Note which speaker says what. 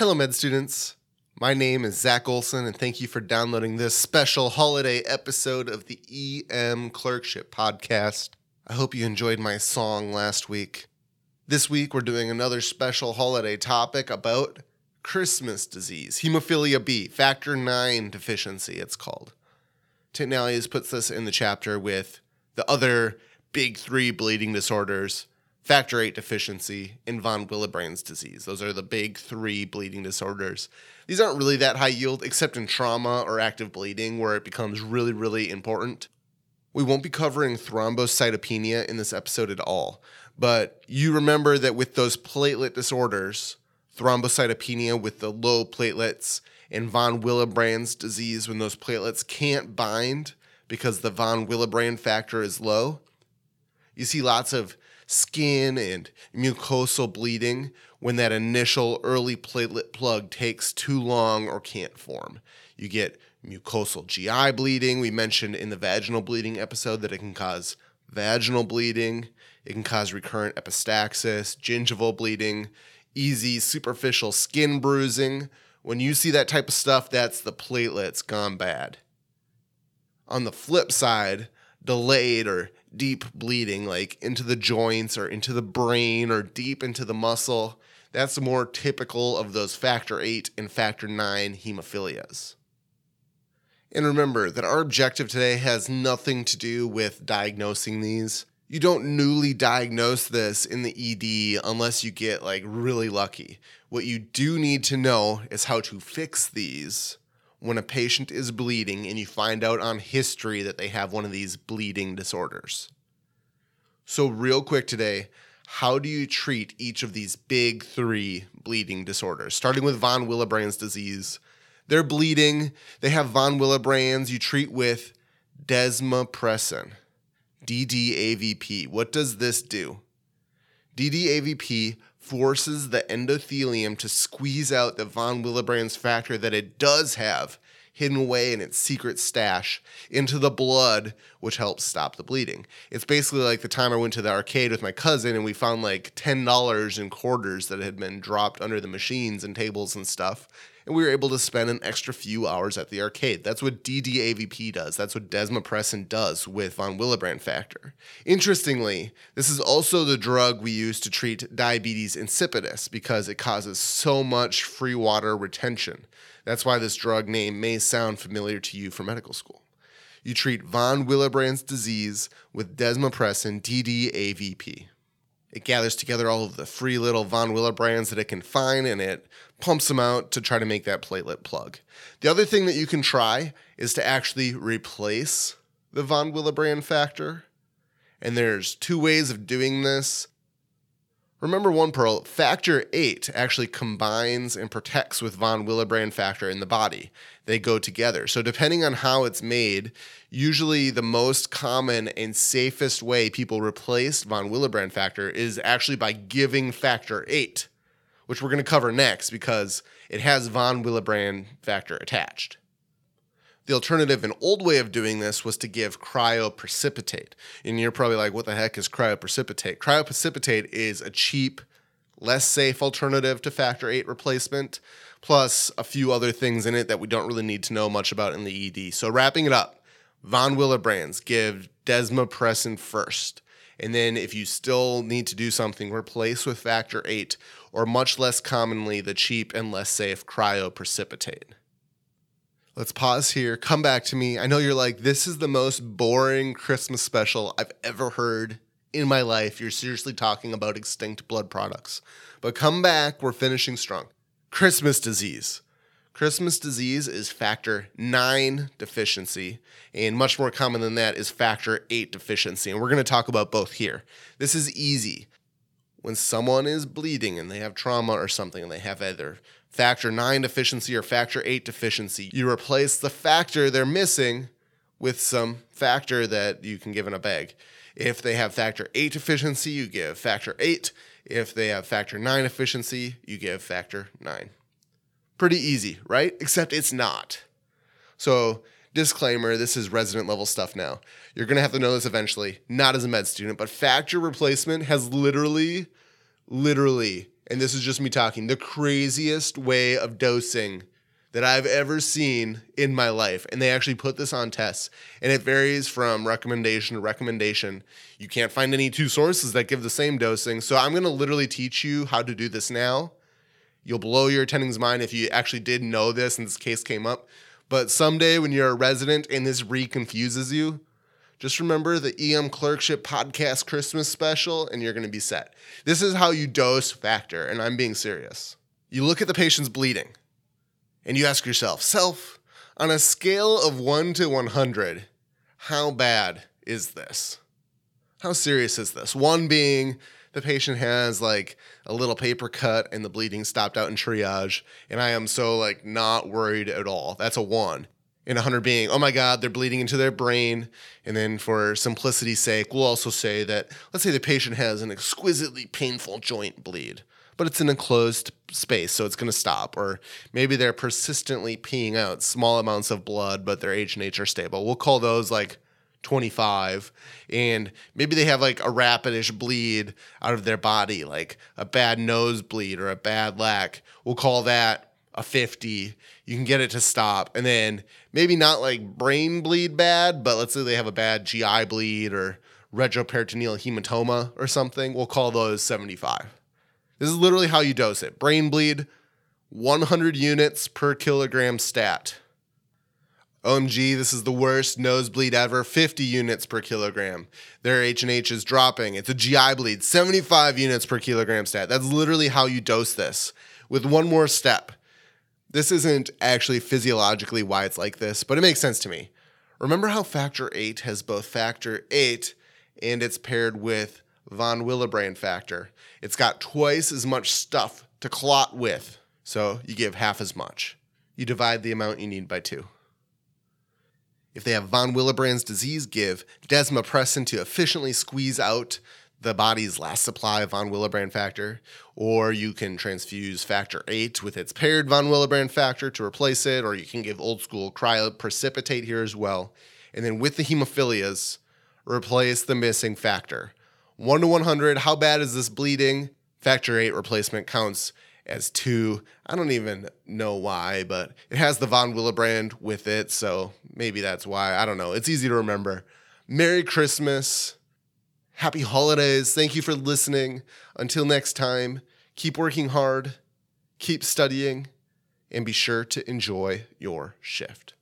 Speaker 1: Hello, med students. My name is Zach Olson, and thank you for downloading this special holiday episode of the EM Clerkship Podcast. I hope you enjoyed my song last week. This week, we're doing another special holiday topic about Christmas disease, hemophilia B, factor 9 deficiency, it's called. Tintinalli's puts this in the chapter with the other big three bleeding disorders factor VIII deficiency, and von Willebrand's disease. Those are the big three bleeding disorders. These aren't really that high yield, except in trauma or active bleeding, where it becomes really, really important. We won't be covering thrombocytopenia in this episode at all, but you remember that with those platelet disorders, thrombocytopenia with the low platelets, and von Willebrand's disease when those platelets can't bind because the von Willebrand factor is low. You see lots of skin and mucosal bleeding when that initial early platelet plug takes too long or can't form. You get mucosal GI bleeding. We mentioned in the vaginal bleeding episode that it can cause vaginal bleeding, it can cause recurrent epistaxis, gingival bleeding, easy superficial skin bruising. When you see that type of stuff, that's the platelets gone bad. On the flip side, delayed or deep bleeding, like into the joints or into the brain or deep into the muscle. That's more typical of those factor VIII and factor IX hemophilias. And remember that our objective today has nothing to do with diagnosing these. You don't newly diagnose this in the ED unless you get like really lucky. What you do need to know is how to fix these when a patient is bleeding and you find out on history that they have one of these bleeding disorders. So, real quick today, how do you treat each of these big three bleeding disorders? Starting with von Willebrand's disease. They're bleeding, they have von Willebrand's, you treat with desmopressin, DDAVP. What does this do? DDAVP forces the endothelium to squeeze out the von Willebrand's factor that it does have hidden away in its secret stash into the blood, which helps stop the bleeding. It's basically like the time I went to the arcade with my cousin and we found like $10 in quarters that had been dropped under the machines and tables and stuff and we were able to spend an extra few hours at the arcade. That's what DDAVP does. That's what desmopressin does with von Willebrand factor. Interestingly, this is also the drug we use to treat diabetes insipidus because it causes so much free water retention. That's why this drug name may sound familiar to you from medical school. You treat von Willebrand's disease with desmopressin DDAVP. It gathers together all of the free little von Willebrands that it can find and it pumps them out to try to make that platelet plug. The other thing that you can try is to actually replace the von Willebrand factor. And there's two ways of doing this. Remember one pearl, factor 8 actually combines and protects with von Willebrand factor in the body. They go together. So depending on how it's made, usually the most common and safest way people replace von Willebrand factor is actually by giving factor 8, which we're going to cover next because it has von Willebrand factor attached. The alternative, an old way of doing this, was to give cryoprecipitate. And you're probably like, what the heck is cryoprecipitate? Cryoprecipitate is a cheap, less safe alternative to factor VIII replacement, plus a few other things in it that we don't really need to know much about in the ED. So, wrapping it up, von Willebrands give desmopressin first. And then, if you still need to do something, replace with factor VIII, or much less commonly, the cheap and less safe cryoprecipitate. Let's pause here. Come back to me. I know you're like, this is the most boring Christmas special I've ever heard in my life. You're seriously talking about extinct blood products. But come back. We're finishing strong. Christmas disease. Christmas disease is factor 9 deficiency, and much more common than that is factor 8 deficiency. And we're going to talk about both here. This is easy. When someone is bleeding and they have trauma or something, and they have either factor 9 deficiency or factor 8 deficiency. You replace the factor they're missing with some factor that you can give in a bag. If they have factor 8 deficiency, you give factor 8. If they have factor 9 deficiency, you give factor 9. Pretty easy, right? Except it's not. So, disclaimer this is resident level stuff now. You're going to have to know this eventually, not as a med student, but factor replacement has literally, literally and this is just me talking, the craziest way of dosing that I've ever seen in my life. And they actually put this on tests, and it varies from recommendation to recommendation. You can't find any two sources that give the same dosing. So I'm going to literally teach you how to do this now. You'll blow your attending's mind if you actually did know this and this case came up. But someday when you're a resident and this re confuses you, just remember the EM Clerkship Podcast Christmas special and you're going to be set. This is how you dose factor, and I'm being serious. You look at the patient's bleeding and you ask yourself, self, on a scale of 1 to 100, how bad is this? How serious is this? 1 being the patient has like a little paper cut and the bleeding stopped out in triage, and I am so like not worried at all. That's a 1 in a 100 being, oh my God, they're bleeding into their brain. And then for simplicity's sake, we'll also say that, let's say the patient has an exquisitely painful joint bleed, but it's an enclosed space, so it's going to stop. Or maybe they're persistently peeing out small amounts of blood, but their H and H are stable. We'll call those like 25 and maybe they have like a rapidish bleed out of their body like a bad nosebleed or a bad lac we'll call that a 50, you can get it to stop. And then maybe not like brain bleed bad, but let's say they have a bad GI bleed or retroperitoneal hematoma or something, we'll call those 75. This is literally how you dose it. Brain bleed, 100 units per kilogram stat. OMG, this is the worst nosebleed ever. 50 units per kilogram. Their H&H is dropping. It's a GI bleed, 75 units per kilogram stat. That's literally how you dose this. With one more step. This isn't actually physiologically why it's like this, but it makes sense to me. Remember how factor 8 has both factor 8 and it's paired with von Willebrand factor. It's got twice as much stuff to clot with, so you give half as much. You divide the amount you need by two. If they have von Willebrand's disease, give desmopressin to efficiently squeeze out the body's last supply of von Willebrand factor, or you can transfuse factor 8 with its paired von Willebrand factor to replace it, or you can give old school cryoprecipitate here as well. And then with the hemophilias, replace the missing factor. 1 to 100, how bad is this bleeding? Factor 8 replacement counts as 2. I don't even know why, but it has the von Willebrand with it, so maybe that's why. I don't know. It's easy to remember. Merry Christmas. Happy holidays. Thank you for listening. Until next time, keep working hard, keep studying, and be sure to enjoy your shift.